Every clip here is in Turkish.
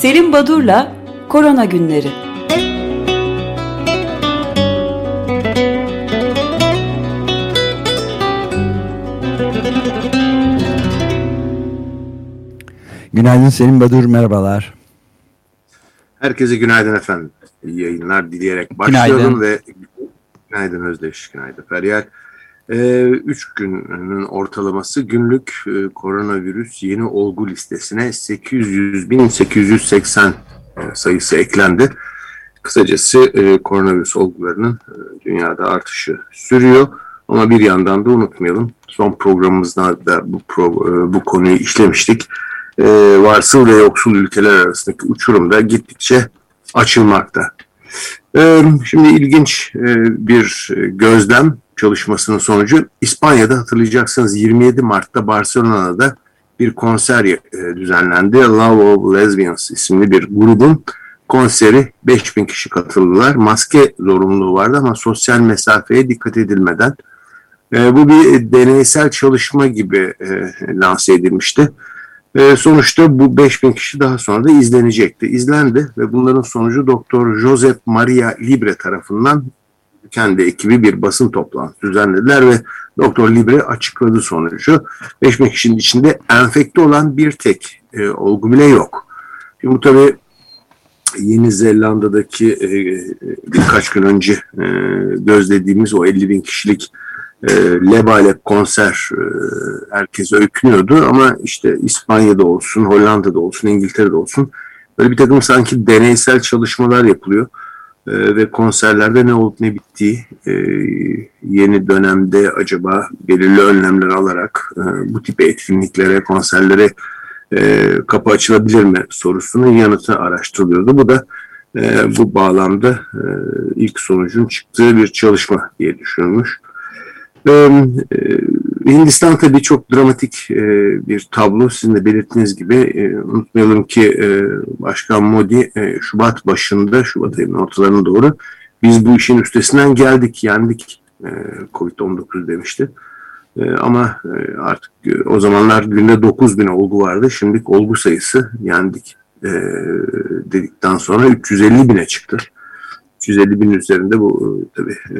Selim Badur'la Korona Günleri. Günaydın Selim Badur, merhabalar. Herkese günaydın efendim. İyi yayınlar dileyerek başlayalım günaydın. ve günaydın Özdeş, günaydın Feryal. Ee, üç günün ortalaması günlük e, koronavirüs yeni olgu listesine 800 bin 880 e, sayısı eklendi. Kısacası e, koronavirüs olgularının dünyada artışı sürüyor. Ama bir yandan da unutmayalım son programımızda da bu, bu konuyu işlemiştik. E, varsıl ve yoksul ülkeler arasındaki uçurum da gittikçe açılmakta. Şimdi ilginç bir gözlem çalışmasının sonucu İspanya'da hatırlayacaksınız 27 Mart'ta Barcelona'da bir konser e, düzenlendi. Love of Lesbians isimli bir grubun konseri 5000 kişi katıldılar. Maske zorunluluğu vardı ama sosyal mesafeye dikkat edilmeden e, bu bir deneysel çalışma gibi e, lanse edilmişti. E, sonuçta bu 5000 kişi daha sonra da izlenecekti. İzlendi ve bunların sonucu Doktor Josep Maria Libre tarafından kendi ekibi bir basın toplantısı düzenlediler ve Doktor Libre açıkladı sonucu. 5000 kişinin içinde enfekte olan bir tek e, olgu bile yok. Şimdi bu tabii Yeni Zelanda'daki e, birkaç gün önce e, gözlediğimiz o 50 bin kişilik e, lebalep konser e, herkes öykünüyordu ama işte İspanya'da olsun, Hollanda'da olsun, İngiltere'de olsun böyle bir takım sanki deneysel çalışmalar yapılıyor e, ve konserlerde ne olup ne bittiği e, yeni dönemde acaba belirli önlemler alarak e, bu tip etkinliklere, konserlere e, kapı açılabilir mi sorusunun yanıtı araştırılıyordu. Bu da e, bu bağlamda e, ilk sonucun çıktığı bir çalışma diye düşünülmüş. E, Hindistan tabii çok dramatik e, bir tablo. Sizin de belirttiğiniz gibi e, unutmayalım ki Başkan Modi Şubat başında, Şubat ayının ortalarına doğru biz bu işin üstesinden geldik, yendik e, Covid-19 demişti. Ama artık o zamanlar günde 9 bin olgu vardı. Şimdi olgu sayısı yendik dedikten sonra 350 bine çıktı. 350 bin üzerinde bu e, tabii e,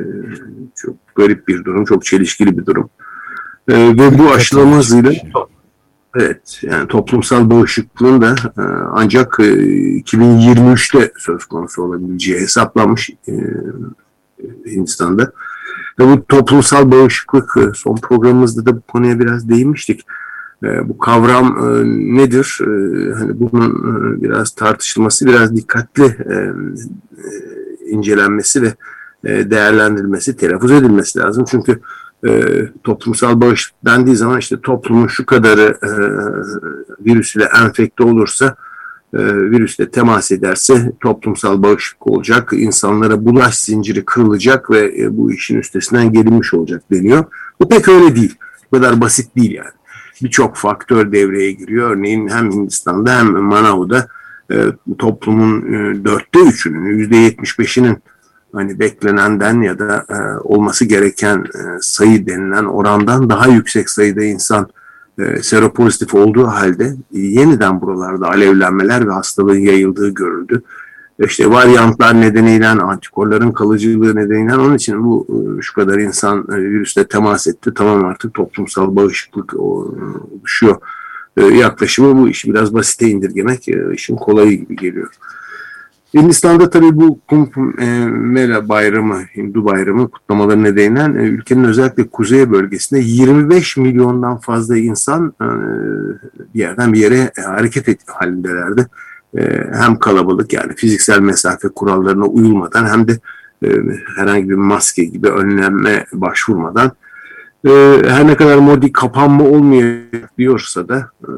çok garip bir durum, çok çelişkili bir durum. E, ve bu aşılama hızıyla evet yani toplumsal bağışıklığın da ancak e, 2023'te söz konusu olabileceği hesaplanmış Hindistan'da. Ve bu toplumsal bağışıklık son programımızda da bu konuya biraz değinmiştik. E, bu kavram e, nedir? Hani bunun biraz tartışılması, biraz dikkatli incelenmesi ve değerlendirilmesi, telaffuz edilmesi lazım. Çünkü toplumsal bağış dendiği zaman işte toplumun şu kadarı virüs ile enfekte olursa e, virüsle temas ederse toplumsal bağışıklık olacak, insanlara bulaş zinciri kırılacak ve e, bu işin üstesinden gelinmiş olacak deniyor. Bu pek öyle değil. Bu kadar basit değil yani. Birçok faktör devreye giriyor. Örneğin hem Hindistan'da hem Manav'da e, toplumun dörtte üçünün, yüzde yetmiş beşinin hani beklenenden ya da olması gereken sayı denilen orandan daha yüksek sayıda insan e, seropozitif olduğu halde yeniden buralarda alevlenmeler ve hastalığın yayıldığı görüldü. İşte varyantlar nedeniyle, antikorların kalıcılığı nedeniyle onun için bu e, şu kadar insan e, virüsle temas etti. Tamam artık toplumsal bağışıklık oluşuyor. Yaklaşımı bu işi biraz basite indirgemek işin kolayı gibi geliyor. Hindistan'da tabii bu Kumbh Mela bayramı, Hindu bayramı kutlamaları nedeniyle e, ülkenin özellikle kuzey bölgesinde 25 milyondan fazla insan e, bir yerden bir yere e, hareket etme halindelerdi. Hem kalabalık yani fiziksel mesafe kurallarına uyulmadan hem de herhangi bir maske gibi önlenme başvurmadan ee, her ne kadar Modi kapanma olmayacak diyorsa da e,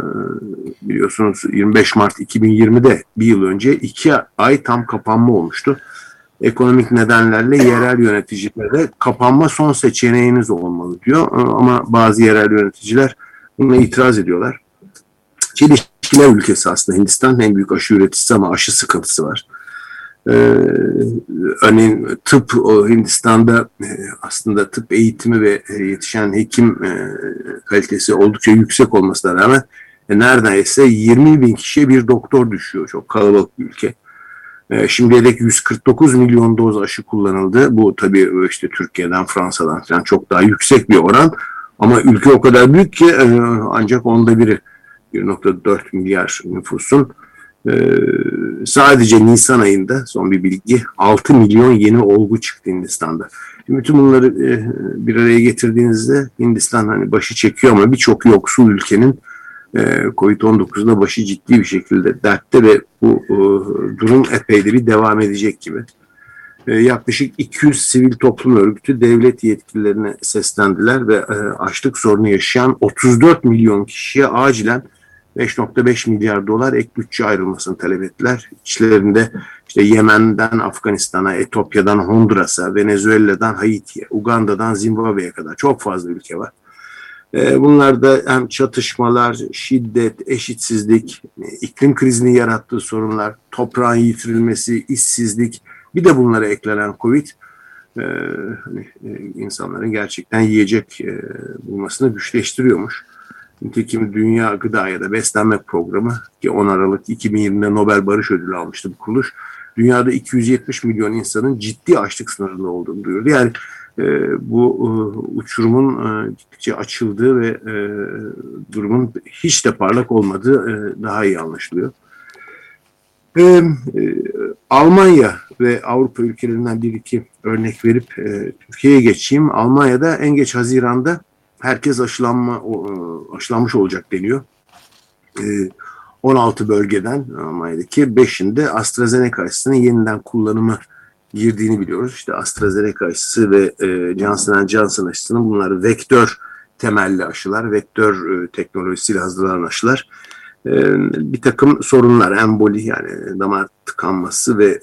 biliyorsunuz 25 Mart 2020'de bir yıl önce iki ay tam kapanma olmuştu. Ekonomik nedenlerle yerel yöneticilere kapanma son seçeneğiniz olmalı diyor. Ee, ama bazı yerel yöneticiler buna itiraz ediyorlar. Çelişkiler ülkesi aslında Hindistan en büyük aşı üreticisi ama aşı sıkıntısı var. Ee, örneğin tıp o Hindistan'da e, aslında tıp eğitimi ve e, yetişen hekim e, kalitesi oldukça yüksek olmasına rağmen E, neredeyse 20 bin kişiye bir doktor düşüyor. Çok kalabalık bir ülke. E, şimdiye dek 149 milyon doz aşı kullanıldı. Bu tabii işte Türkiye'den, Fransa'dan falan çok daha yüksek bir oran. Ama ülke o kadar büyük ki e, ancak onda biri 1.4 milyar nüfusun e, sadece Nisan ayında son bir bilgi 6 milyon yeni olgu çıktı Hindistan'da. Şimdi bütün bunları e, bir araya getirdiğinizde Hindistan hani başı çekiyor ama birçok yoksul ülkenin e, Covid-19'da başı ciddi bir şekilde dertte ve bu e, durum epey de bir devam edecek gibi. Yaklaşık 200 sivil toplum örgütü devlet yetkililerine seslendiler ve açlık sorunu yaşayan 34 milyon kişiye acilen 5.5 milyar dolar ek bütçe ayrılmasını talep ettiler. İçlerinde işte Yemen'den Afganistan'a, Etopya'dan Honduras'a, Venezuela'dan Haiti'ye, Uganda'dan Zimbabwe'ye kadar çok fazla ülke var. E, bunlarda hem çatışmalar, şiddet, eşitsizlik, iklim krizini yarattığı sorunlar, toprağın yitirilmesi, işsizlik, bir de bunlara eklenen Covid e, hani, e, insanların gerçekten yiyecek e, bulmasını güçleştiriyormuş. Nitekim Dünya Gıda ya da Beslenme Programı ki 10 Aralık 2020'de Nobel Barış Ödülü almıştı bu kuruluş. Dünyada 270 milyon insanın ciddi açlık sınırında olduğunu duyurdu. Yani e, bu e, uçurumun e, gittikçe açıldığı ve e, durumun hiç de parlak olmadığı e, daha iyi anlaşılıyor. E, e, Almanya ve Avrupa ülkelerinden bir iki örnek verip e, Türkiye'ye geçeyim. Almanya'da en geç Haziran'da herkes aşılanma e, aşılanmış olacak deniyor. 16 e, bölgeden Almanya'daki 5'inde AstraZeneca aşısının yeniden kullanımı girdiğini biliyoruz. İşte AstraZeneca aşısı ve e, Johnson Johnson aşısının bunlar vektör temelli aşılar, vektör teknolojisiyle hazırlanan aşılar. Bir takım sorunlar, emboli yani damar tıkanması ve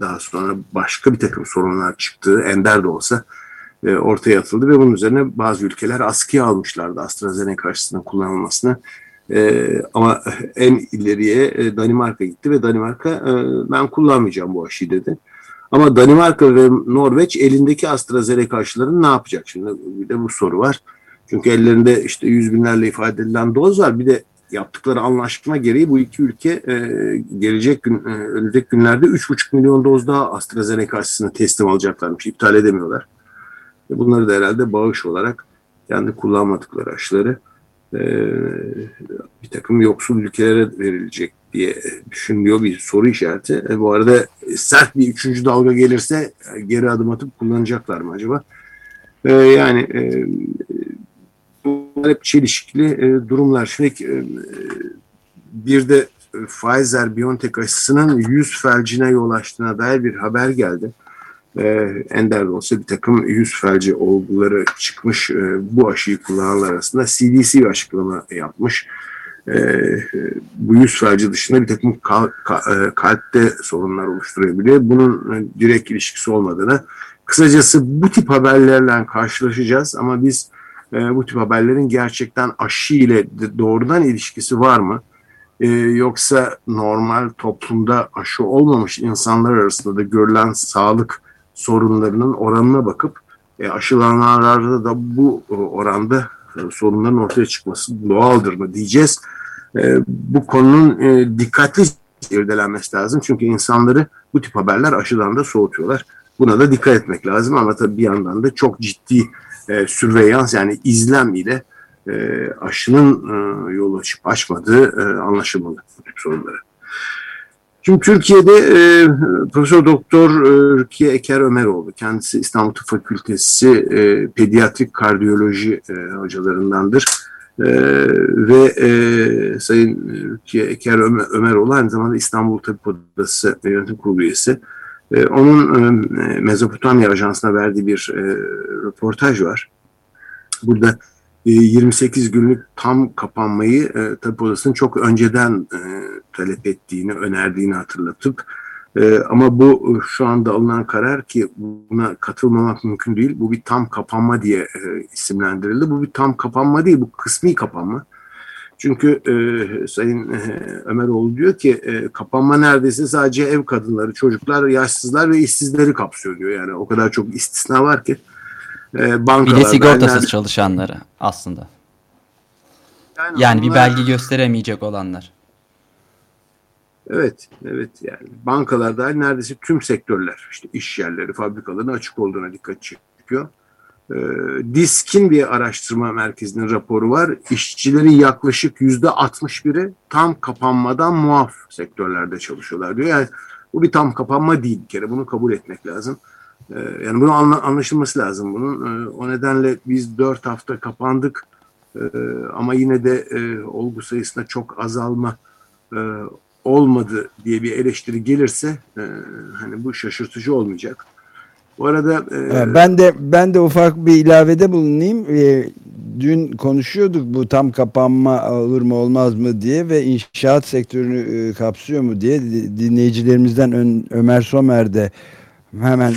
daha sonra başka bir takım sorunlar çıktığı ender de olsa e, ortaya atıldı ve bunun üzerine bazı ülkeler askıya almışlardı AstraZeneca aşısının kullanılmasını. E, ama en ileriye e, Danimarka gitti ve Danimarka e, ben kullanmayacağım bu aşıyı dedi. Ama Danimarka ve Norveç elindeki AstraZeneca aşılarını ne yapacak? Şimdi bir de bu soru var. Çünkü ellerinde işte yüz binlerle ifade edilen doz var. Bir de yaptıkları anlaşma gereği bu iki ülke e, gelecek gün, e, önümüzdeki günlerde 3,5 milyon doz daha AstraZeneca aşısını teslim alacaklarmış. İptal edemiyorlar. Bunları da herhalde bağış olarak kendi kullanmadıkları aşıları e, bir takım yoksul ülkelere verilecek diye düşünülüyor bir soru işareti. E, bu arada sert bir üçüncü dalga gelirse geri adım atıp kullanacaklar mı acaba? E, yani e, bunlar hep çelişkili e, durumlar. Şimdi e, bir de Pfizer-BioNTech aşısının yüz felcine yol açtığına dair bir haber geldi e, ender de olsa bir takım yüz felci olguları çıkmış. E, bu aşıyı kullananlar arasında CDC bir açıklama yapmış. E, bu yüz felci dışında bir takım kal, ka, e, kalpte sorunlar oluşturabiliyor. Bunun e, direkt ilişkisi olmadığını kısacası bu tip haberlerle karşılaşacağız ama biz e, bu tip haberlerin gerçekten aşı ile doğrudan ilişkisi var mı? Ee, yoksa normal toplumda aşı olmamış insanlar arasında da görülen sağlık sorunlarının oranına bakıp e, aşılananlarda da bu e, oranda e, sorunların ortaya çıkması doğaldır mı diyeceğiz. E, bu konunun e, dikkatli irdelenmesi lazım. Çünkü insanları bu tip haberler aşıdan da soğutuyorlar. Buna da dikkat etmek lazım ama tabii bir yandan da çok ciddi e, sürveyans yani izlem ile e, aşının e, yol açıp açmadığı e, anlaşılmalı bu tip sorunları. Şimdi Türkiye'de e, Profesör Doktor e, Rukiye Eker Ömeroğlu, kendisi İstanbul Tıp Fakültesi e, pediatrik kardiyoloji e, hocalarındandır. E, ve e, Sayın Rukiye Eker Ömer, Ömeroğlu aynı zamanda İstanbul Tabip Odası Yönetim Kurulu üyesi. E, onun e, Mezopotamya Ajansı'na verdiği bir e, röportaj var. Burada 28 e, günlük tam kapanmayı e, Tabip Odası'nın çok önceden e, talep ettiğini, önerdiğini hatırlatıp e, ama bu e, şu anda alınan karar ki buna katılmamak mümkün değil. Bu bir tam kapanma diye e, isimlendirildi. Bu bir tam kapanma değil, bu kısmi kapanma. Çünkü e, Sayın e, Ömeroğlu diyor ki e, kapanma neredeyse sadece ev kadınları, çocuklar, yaşsızlar ve işsizleri kapsıyor diyor. Yani o kadar çok istisna var ki. E, bankalar, bir de sigortasız benler, çalışanları aslında. Yani, yani onlar... bir belge gösteremeyecek olanlar. Evet, evet yani bankalarda neredeyse tüm sektörler, işte iş yerleri, fabrikaların açık olduğuna dikkat çekiyor. Ee, Disk'in bir araştırma merkezinin raporu var. İşçilerin yaklaşık yüzde 61'i tam kapanmadan muaf sektörlerde çalışıyorlar diyor. Yani bu bir tam kapanma değil bir kere. Bunu kabul etmek lazım. Ee, yani bunun anlaşılması lazım bunun. Ee, o nedenle biz dört hafta kapandık ee, ama yine de e, olgu sayısında çok azalma e, olmadı diye bir eleştiri gelirse e, hani bu şaşırtıcı olmayacak. Bu arada ben de ben de ufak bir ilavede bulunayım. Dün konuşuyorduk bu tam kapanma olur mu olmaz mı diye ve inşaat sektörünü kapsıyor mu diye dinleyicilerimizden Ömer Somer de hemen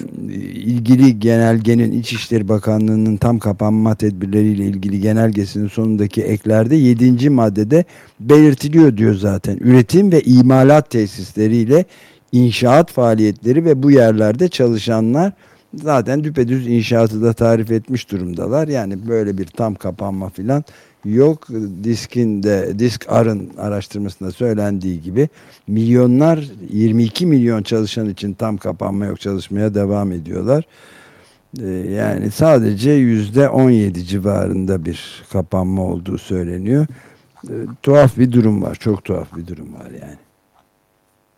ilgili genelgenin İçişleri Bakanlığı'nın tam kapanma tedbirleriyle ilgili genelgesinin sonundaki eklerde 7. maddede belirtiliyor diyor zaten. Üretim ve imalat tesisleriyle inşaat faaliyetleri ve bu yerlerde çalışanlar zaten düpedüz inşaatı da tarif etmiş durumdalar. Yani böyle bir tam kapanma filan yok. Diskin de Disk Arın araştırmasında söylendiği gibi milyonlar 22 milyon çalışan için tam kapanma yok çalışmaya devam ediyorlar. Ee, yani sadece yüzde 17 civarında bir kapanma olduğu söyleniyor. Ee, tuhaf bir durum var. Çok tuhaf bir durum var yani.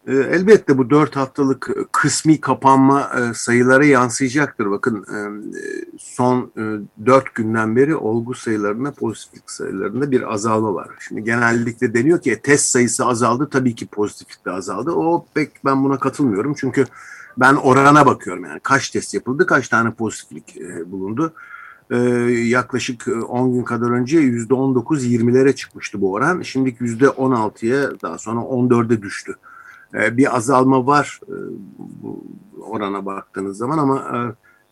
Ee, elbette bu dört haftalık e, kısmi kapanma e, sayılara yansıyacaktır. Bakın e, son dört günden beri olgu sayılarında, pozitiflik sayılarında bir azalma var. Şimdi genellikle deniyor ki test sayısı azaldı, tabii ki pozitiflik de azaldı. O pek ben buna katılmıyorum çünkü ben orana bakıyorum yani kaç test yapıldı, kaç tane pozitiflik bulundu. Yaklaşık 10 gün kadar önce %19-20'lere çıkmıştı bu oran. Şimdiki %16'ya daha sonra 14'e düştü. E, bir azalma var e, bu orana baktığınız zaman ama e,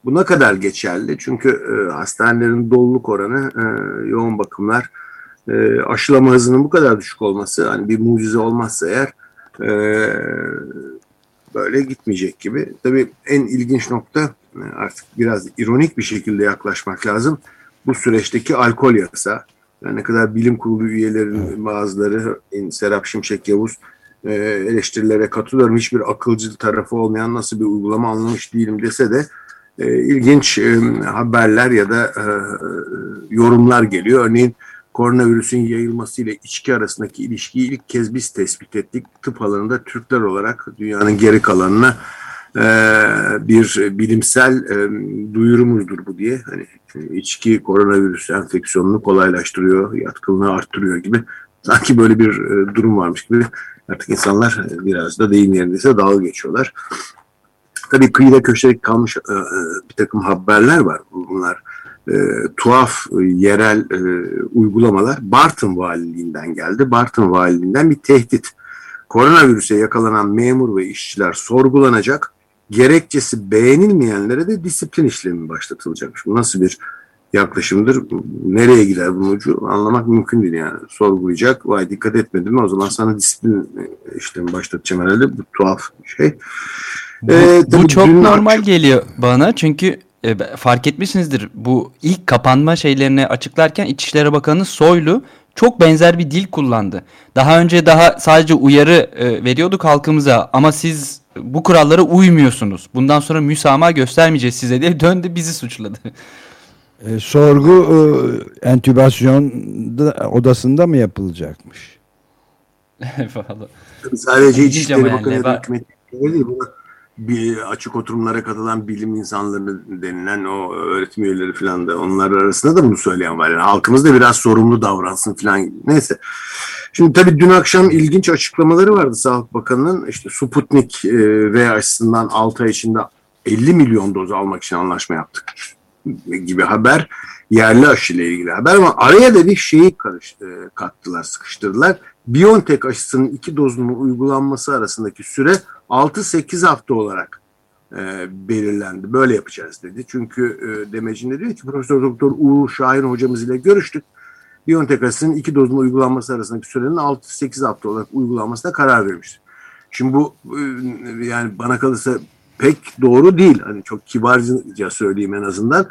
bu ne kadar geçerli? Çünkü hastanelerin doluluk oranı, yoğun bakımlar, aşılama hızının bu kadar düşük olması, hani bir mucize olmazsa eğer böyle gitmeyecek gibi. Tabii en ilginç nokta artık biraz ironik bir şekilde yaklaşmak lazım. Bu süreçteki alkol yasa. Yani ne kadar bilim kurulu üyelerinin bazıları, Serap Şimşek Yavuz, e, eleştirilere katılıyorum. Hiçbir akılcı tarafı olmayan nasıl bir uygulama anlamış değilim dese de e, ilginç e, haberler ya da yorumlar geliyor. Örneğin koronavirüsün yayılması ile içki arasındaki ilişkiyi ilk kez biz tespit ettik. Tıp alanında Türkler olarak dünyanın geri kalanına bir bilimsel duyurumuzdur bu diye. Hani içki koronavirüs enfeksiyonunu kolaylaştırıyor, yatkınlığı arttırıyor gibi. Sanki böyle bir e, durum varmış gibi Artık insanlar e, biraz da deyim yerindeyse dalga geçiyorlar. Tabii kıyıda köşede kalmış e, bir takım haberler var. Bunlar e, tuhaf e, yerel e, uygulamalar Bartın Valiliğinden geldi. Bartın Valiliğinden bir tehdit. Koronavirüse yakalanan memur ve işçiler sorgulanacak. Gerekçesi beğenilmeyenlere de disiplin işlemi başlatılacakmış. Bu nasıl bir yaklaşımdır. Nereye gider bunun ucu anlamak mümkün değil yani. Sorgulayacak. Vay dikkat etmedim o zaman sana disiplin işlemi başlatacağım herhalde. Bu tuhaf bir şey. Bu, ee, bu çok normal geliyor bana çünkü e, fark etmişsinizdir bu ilk kapanma şeylerini açıklarken İçişleri Bakanı Soylu çok benzer bir dil kullandı. Daha önce daha sadece uyarı e, veriyorduk halkımıza ama siz bu kurallara uymuyorsunuz. Bundan sonra müsamaha göstermeyeceğiz size diye döndü bizi suçladı. E, sorgu e, entübasyon odasında mı yapılacakmış? Sadece İçişleri Bakanı yani, hükümeti değil, bir açık oturumlara katılan bilim insanları denilen o öğretim üyeleri falan da onlar arasında da bunu söyleyen var. Yani halkımız da biraz sorumlu davransın falan. Neyse. Şimdi tabii dün akşam ilginç açıklamaları vardı Sağlık Bakanı'nın. İşte Sputnik e, V aşısından 6 ay içinde 50 milyon doz almak için anlaşma yaptık gibi haber yerli aşı ile ilgili haber ama araya da bir şeyi karış, e, kattılar, sıkıştırdılar. BioNTech aşısının iki dozunun uygulanması arasındaki süre 6-8 hafta olarak e, belirlendi. Böyle yapacağız dedi. Çünkü e, demecinde diyor ki Profesör Doktor Uğur Şahin hocamız ile görüştük. BioNTech aşısının iki dozunun uygulanması arasındaki sürenin 6-8 hafta olarak uygulanmasına karar vermişti. Şimdi bu e, yani bana kalırsa pek doğru değil. Hani çok kibarca söyleyeyim en azından.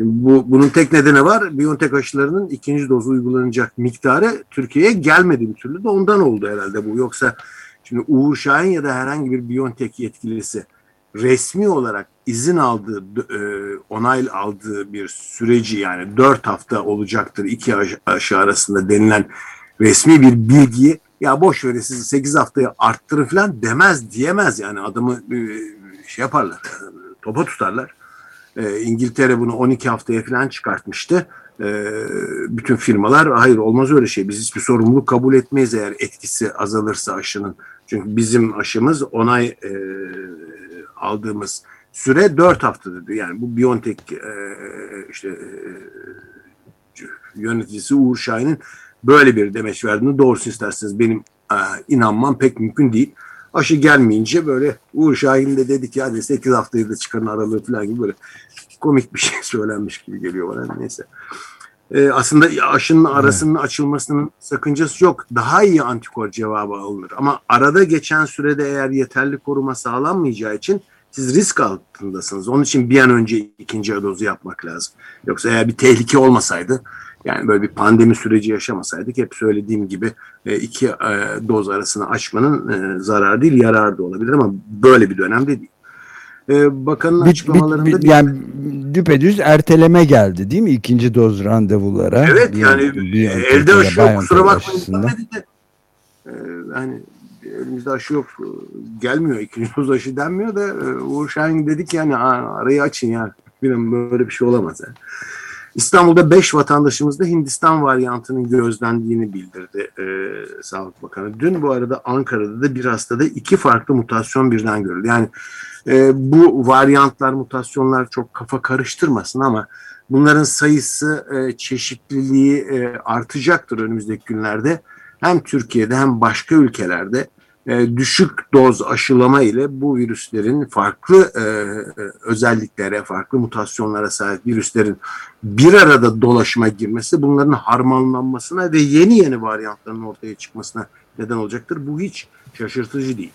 Bu, bunun tek nedeni var. BioNTech aşılarının ikinci dozu uygulanacak miktarı Türkiye'ye gelmedi bir türlü de ondan oldu herhalde bu. Yoksa şimdi Uğur Şahin ya da herhangi bir BioNTech yetkilisi resmi olarak izin aldığı, e, onay aldığı bir süreci yani dört hafta olacaktır iki aşı arasında denilen resmi bir bilgiyi ya boş verin sizi 8 haftaya arttırın falan demez diyemez yani adamı e, şey yaparlar topa tutarlar. E, İngiltere bunu 12 haftaya falan çıkartmıştı. E, bütün firmalar hayır olmaz öyle şey biz hiçbir sorumluluk kabul etmeyiz eğer etkisi azalırsa aşının. Çünkü bizim aşımız onay e, aldığımız süre 4 haftadır. Yani bu Biontech e, işte e, yöneticisi Uğur Şahin'in böyle bir demeç verdiğini doğrusu isterseniz benim e, inanmam pek mümkün değil. Aşı gelmeyince böyle Uğur Şahin de dedi ki hadi 8 haftayı da çıkarın aralığı falan gibi böyle komik bir şey söylenmiş gibi geliyor bana neyse. Ee, aslında aşının arasının evet. açılmasının sakıncası yok. Daha iyi antikor cevabı alınır. Ama arada geçen sürede eğer yeterli koruma sağlanmayacağı için siz risk altındasınız. Onun için bir an önce ikinci dozu yapmak lazım. Yoksa eğer bir tehlike olmasaydı yani böyle bir pandemi süreci yaşamasaydık hep söylediğim gibi e, iki e, doz arasını açmanın e, zararı değil yararı da olabilir ama böyle bir dönemde değil. Bakanın bit, açıklamalarında... Bit, bit, yani düpedüz erteleme geldi değil mi ikinci doz randevulara? Evet bir, yani bir elde aşı yok kusura bakmayın. De, hani elimizde aşı yok gelmiyor ikinci doz aşı denmiyor da Uğur Şahin dedi ki yani arayı açın ya. Bilmiyorum böyle bir şey olamaz yani. İstanbul'da 5 vatandaşımız da Hindistan varyantının gözlendiğini bildirdi e, Sağlık Bakanı. Dün bu arada Ankara'da da bir hastada iki farklı mutasyon birden görüldü. Yani e, bu varyantlar, mutasyonlar çok kafa karıştırmasın ama bunların sayısı, e, çeşitliliği e, artacaktır önümüzdeki günlerde. Hem Türkiye'de hem başka ülkelerde e, düşük doz aşılama ile bu virüslerin farklı e, e, özelliklere, farklı mutasyonlara sahip virüslerin bir arada dolaşıma girmesi, bunların harmanlanmasına ve yeni yeni varyantların ortaya çıkmasına neden olacaktır. Bu hiç şaşırtıcı değil.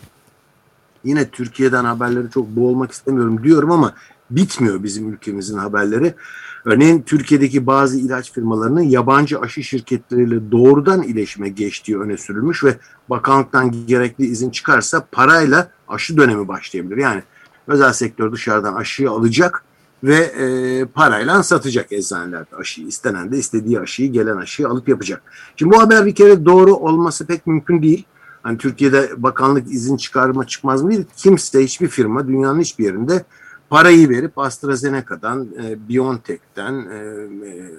Yine Türkiye'den haberleri çok boğulmak istemiyorum diyorum ama bitmiyor bizim ülkemizin haberleri. Örneğin Türkiye'deki bazı ilaç firmalarının yabancı aşı şirketleriyle doğrudan iletişime geçtiği öne sürülmüş ve bakanlıktan gerekli izin çıkarsa parayla aşı dönemi başlayabilir. Yani özel sektör dışarıdan aşıyı alacak ve e, parayla satacak eczanelerde aşıyı. İstenen de istediği aşıyı, gelen aşıyı alıp yapacak. Şimdi bu haber bir kere doğru olması pek mümkün değil. Hani Türkiye'de bakanlık izin çıkarma çıkmaz mı değil. Kimse, hiçbir firma dünyanın hiçbir yerinde parayı verip AstraZeneca'dan, e, BioNTech'ten e, e,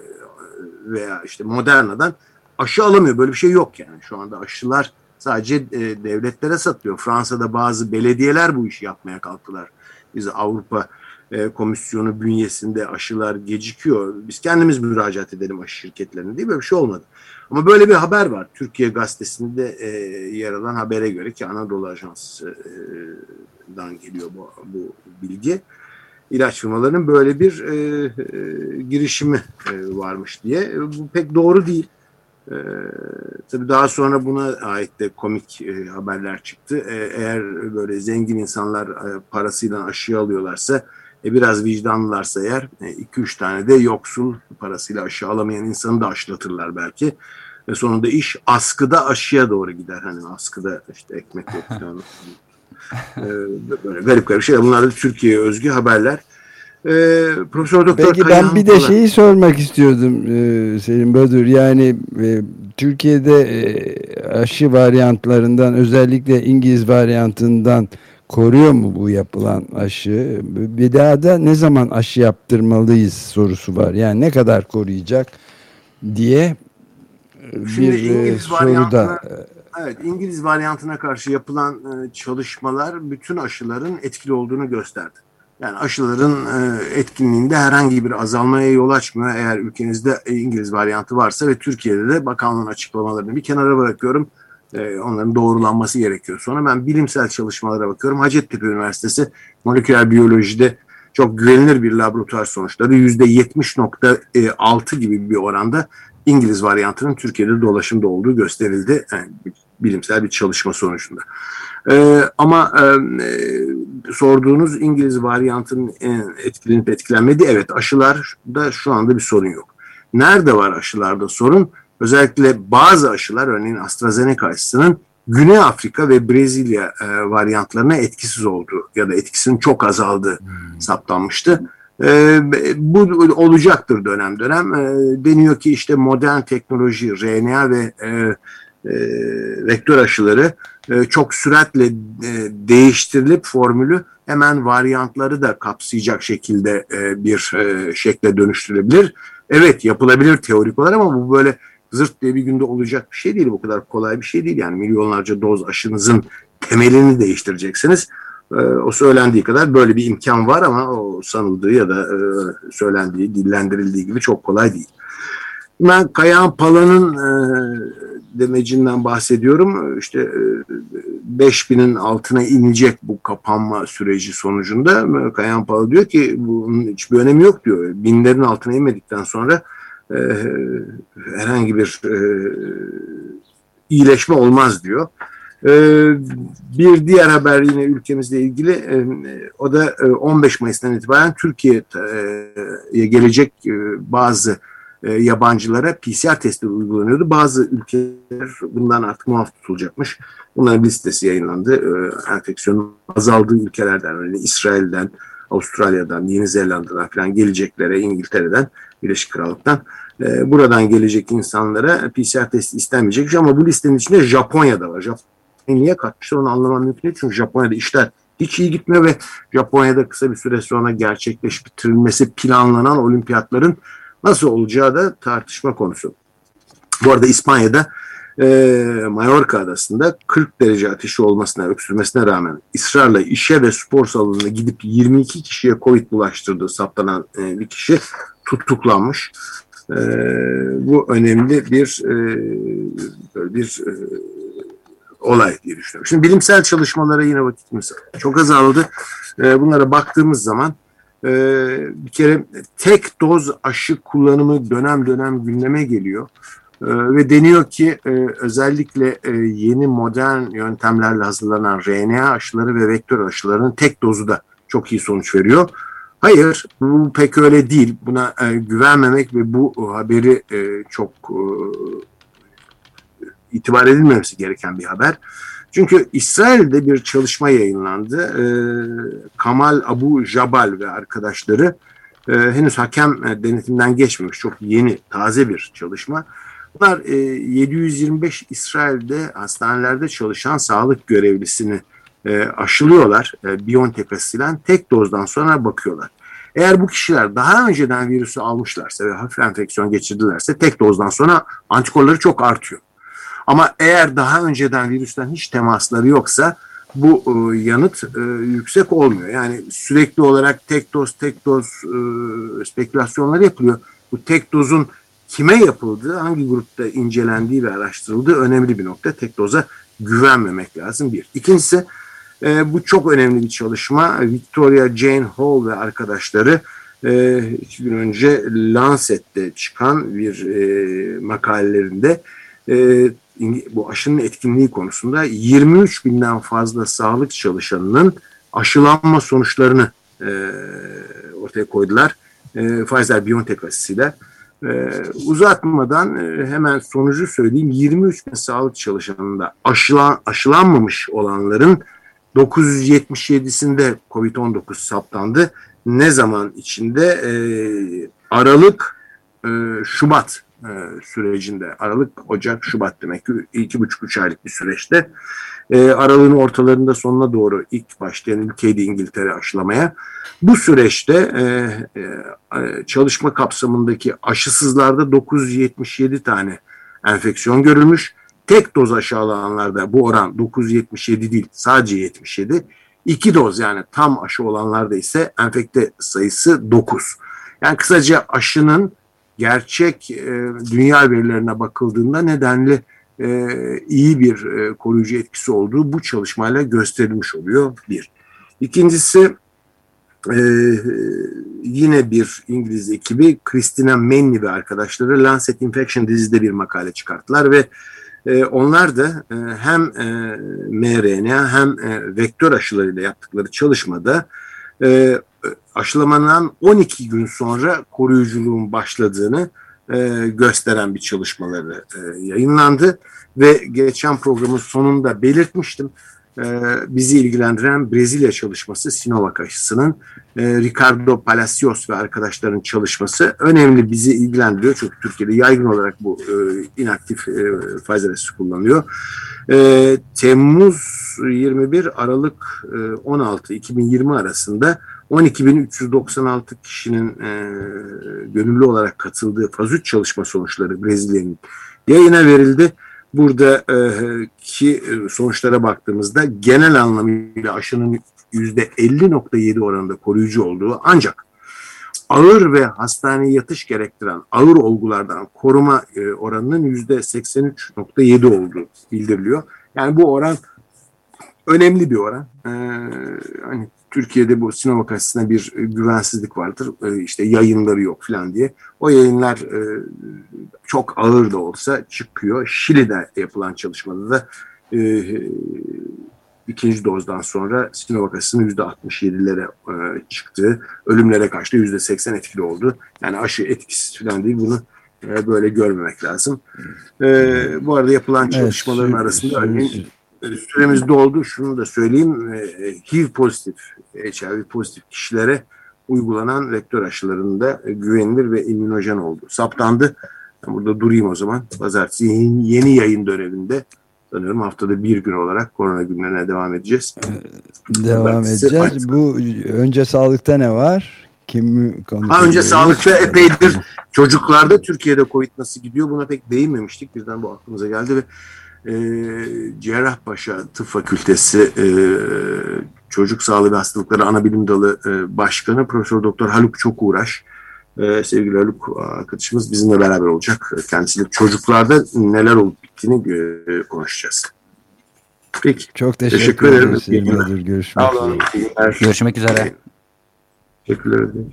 veya işte Moderna'dan aşı alamıyor. Böyle bir şey yok yani. Şu anda aşılar sadece e, devletlere satılıyor. Fransa'da bazı belediyeler bu işi yapmaya kalktılar. Biz Avrupa e, Komisyonu bünyesinde aşılar gecikiyor. Biz kendimiz müracaat edelim aşı şirketlerine diye böyle bir şey olmadı. Ama böyle bir haber var. Türkiye Gazetesi'nde e, yer alan habere göre ki Anadolu Ajansı'dan geliyor bu, bu bilgi ilaç firmalarının böyle bir e, e, girişimi e, varmış diye. E, bu pek doğru değil. E, tabii daha sonra buna ait de komik e, haberler çıktı. E, eğer böyle zengin insanlar e, parasıyla aşı alıyorlarsa e, biraz vicdanlılarsa eğer 2-3 e, tane de yoksul parasıyla aşı alamayan insanı da aşılatırlar belki. Ve sonunda iş askıda aşıya doğru gider. Hani askıda işte ekmek yok böyle garip garip şeyler. Bunlar da Türkiye'ye özgü haberler. Ee, Profesör Doktor Peki ben bir de şeyi sormak istiyordum e, Selim Badur. Yani e, Türkiye'de e, aşı varyantlarından özellikle İngiliz varyantından koruyor mu bu yapılan aşı? Bir daha da ne zaman aşı yaptırmalıyız sorusu var. Yani ne kadar koruyacak diye Şimdi bir İngiliz soruda Evet, İngiliz varyantına karşı yapılan e, çalışmalar bütün aşıların etkili olduğunu gösterdi. Yani aşıların e, etkinliğinde herhangi bir azalmaya yol açmıyor. Eğer ülkenizde İngiliz varyantı varsa ve Türkiye'de de bakanlığın açıklamalarını bir kenara bırakıyorum. E, onların doğrulanması gerekiyor. Sonra ben bilimsel çalışmalara bakıyorum. Hacettepe Üniversitesi moleküler biyolojide çok güvenilir bir laboratuvar sonuçları %70.6 gibi bir oranda İngiliz varyantının Türkiye'de dolaşımda olduğu gösterildi. Yani bilimsel bir çalışma sonucunda. E, ama e, sorduğunuz İngiliz varyantının etkilenip etkilenmedi. Evet aşılarda şu anda bir sorun yok. Nerede var aşılarda sorun? Özellikle bazı aşılar örneğin AstraZeneca aşısının Güney Afrika ve Brezilya e, varyantlarına etkisiz olduğu ya da etkisinin çok azaldığı hmm. saptanmıştı. E, bu olacaktır dönem dönem. E, deniyor ki işte modern teknoloji, RNA ve e, e, vektör aşıları e, çok süratle e, değiştirilip formülü hemen varyantları da kapsayacak şekilde e, bir e, şekle dönüştürülebilir. Evet yapılabilir teorik olarak ama bu böyle zırt diye bir günde olacak bir şey değil. Bu kadar kolay bir şey değil. Yani milyonlarca doz aşınızın temelini değiştireceksiniz. Ee, o söylendiği kadar böyle bir imkan var ama o sanıldığı ya da e, söylendiği, dillendirildiği gibi çok kolay değil. Ben Kayahan Pala'nın e, demecinden bahsediyorum. İşte e, 5000'in altına inecek bu kapanma süreci sonucunda. Kayahan Pala diyor ki bunun hiçbir önemi yok diyor. Binlerin altına inmedikten sonra e, herhangi bir e, iyileşme olmaz diyor. E, bir diğer haber yine ülkemizle ilgili e, o da e, 15 Mayıs'tan itibaren Türkiye'ye gelecek e, bazı e, yabancılara PCR testi uygulanıyordu. Bazı ülkeler bundan artık muaf tutulacakmış. Bunların listesi yayınlandı. E, enfeksiyonun azaldığı ülkelerden, örneğin İsrail'den, Avustralya'dan, Yeni Zelanda'dan falan geleceklere, İngiltere'den, Birleşik Krallık'tan e, buradan gelecek insanlara PCR testi istenmeyecek. Ama bu listenin içinde Japonya da var. Japonya niye katmışlar onu anlamam mümkün değil. Çünkü Japonya'da işler hiç iyi gitmiyor ve Japonya'da kısa bir süre sonra gerçekleşip bitirilmesi planlanan olimpiyatların nasıl olacağı da tartışma konusu. Bu arada İspanya'da e, Mallorca adasında 40 derece ateşi olmasına, öksürmesine rağmen ısrarla işe ve spor salonuna gidip 22 kişiye Covid bulaştırdığı saptanan e, bir kişi tutuklanmış. E, bu önemli bir e, bir e, olay diye düşünüyorum. Şimdi bilimsel çalışmalara yine vakitimiz çok azaldı. E, bunlara baktığımız zaman e, bir kere tek doz aşı kullanımı dönem dönem gündeme geliyor. E, ve deniyor ki e, özellikle e, yeni modern yöntemlerle hazırlanan RNA aşıları ve vektör aşılarının tek dozu da çok iyi sonuç veriyor. Hayır, bu pek öyle değil. Buna e, güvenmemek ve bu haberi çok itibar edilmemesi gereken bir haber. Çünkü İsrail'de bir çalışma yayınlandı. E, Kamal Abu Jabal ve arkadaşları e, henüz hakem e, denetimden geçmemiş. Çok yeni, taze bir çalışma. Bunlar e, 725 İsrail'de hastanelerde çalışan sağlık görevlisini e, aşılıyorlar. E, Biontech aşısıyla tek dozdan sonra bakıyorlar. Eğer bu kişiler daha önceden virüsü almışlarsa ve hafif enfeksiyon geçirdilerse tek dozdan sonra antikorları çok artıyor. Ama eğer daha önceden virüsten hiç temasları yoksa bu e, yanıt e, yüksek olmuyor. Yani sürekli olarak tek doz tek doz e, spekülasyonları yapılıyor. Bu tek dozun kime yapıldığı, hangi grupta incelendiği ve araştırıldığı önemli bir nokta. Tek doza güvenmemek lazım bir. İkincisi e, bu çok önemli bir çalışma. Victoria Jane Hall ve arkadaşları e, iki gün önce Lancet'te çıkan bir e, makalelerinde e, bu aşının etkinliği konusunda 23 binden fazla sağlık çalışanının aşılanma sonuçlarını e, ortaya koydular. E, Pfizer-BioNTech aşısıyla. E, uzatmadan e, hemen sonucu söyleyeyim. 23 bin sağlık çalışanında aşılan, aşılanmamış olanların 977'sinde COVID-19 saptandı. Ne zaman içinde? E, Aralık, e, Şubat e, sürecinde Aralık, Ocak, Şubat demek ki iki buçuk üç aylık bir süreçte e, aralığın ortalarında sonuna doğru ilk başlayan ülkeydi İngiltere aşılamaya. Bu süreçte e, e, çalışma kapsamındaki aşısızlarda 977 tane enfeksiyon görülmüş. Tek doz aşı alanlarda bu oran 977 değil sadece 77. İki doz yani tam aşı olanlarda ise enfekte sayısı 9. Yani kısaca aşının gerçek e, dünya verilerine bakıldığında nedenli e, iyi bir e, koruyucu etkisi olduğu bu çalışmayla gösterilmiş oluyor bir. İkincisi e, yine bir İngiliz ekibi Christina Manley ve arkadaşları Lancet Infection dizide bir makale çıkarttılar ve E, onlar da e, hem e, mRNA hem e, vektör aşılarıyla yaptıkları çalışmada e, aşılamadan 12 gün sonra koruyuculuğun başladığını e, gösteren bir çalışmaları e, yayınlandı ve geçen programın sonunda belirtmiştim. E, bizi ilgilendiren Brezilya çalışması Sinovac aşısının e, Ricardo Palacios ve arkadaşların çalışması önemli bizi ilgilendiriyor. Çünkü Türkiye'de yaygın olarak bu e, inaktif e, Pfizer aşısı kullanılıyor. E, Temmuz 21 Aralık e, 16 2020 arasında 12.396 kişinin e, gönüllü olarak katıldığı faz 3 çalışma sonuçları Brezilya'nın yayına verildi. Burada e, e, sonuçlara baktığımızda genel anlamıyla aşının %50.7 oranında koruyucu olduğu ancak ağır ve hastaneye yatış gerektiren ağır olgulardan koruma e, oranının %83.7 olduğu bildiriliyor. Yani bu oran önemli bir oran. Ee, hani Türkiye'de bu Sinovac aşısına bir güvensizlik vardır. Ee, işte yayınları yok falan diye. O yayınlar e, çok ağır da olsa çıkıyor. Şili'de yapılan çalışmada da e, ikinci dozdan sonra Sinovac aşısının %67'lere e, çıktı. Ölümlere karşı %80 etkili oldu. Yani aşı etkisiz falan değil. Bunu e, böyle görmemek lazım. E, bu arada yapılan çalışmaların evet, arasında örneğin süremiz doldu. Şunu da söyleyeyim. E, HIV pozitif, HIV pozitif kişilere uygulanan vektör aşılarında güvenilir ve immünojen oldu. Saptandı. Ben burada durayım o zaman. Pazartesi yeni, yayın döneminde sanıyorum haftada bir gün olarak korona günlerine devam edeceğiz. Devam Pazartesi edeceğiz. Artık. Bu önce sağlıkta ne var? Kim ha, önce sağlıkta epeydir çocuklarda Türkiye'de Covid nasıl gidiyor buna pek değinmemiştik. Birden bu aklımıza geldi ve e, Cerrahpaşa Tıp Fakültesi e, Çocuk Sağlığı ve Hastalıkları Anabilim Dalı e, Başkanı Profesör Doktor Haluk Çok Uğraş e, sevgili Haluk arkadaşımız bizimle beraber olacak. Kendisiyle çocuklarda neler olup bittiğini e, konuşacağız. Peki. Çok teşekkür, teşekkür ederim. ederim. Görüşmek üzere. Görüşmek üzere. Teşekkürler ederim.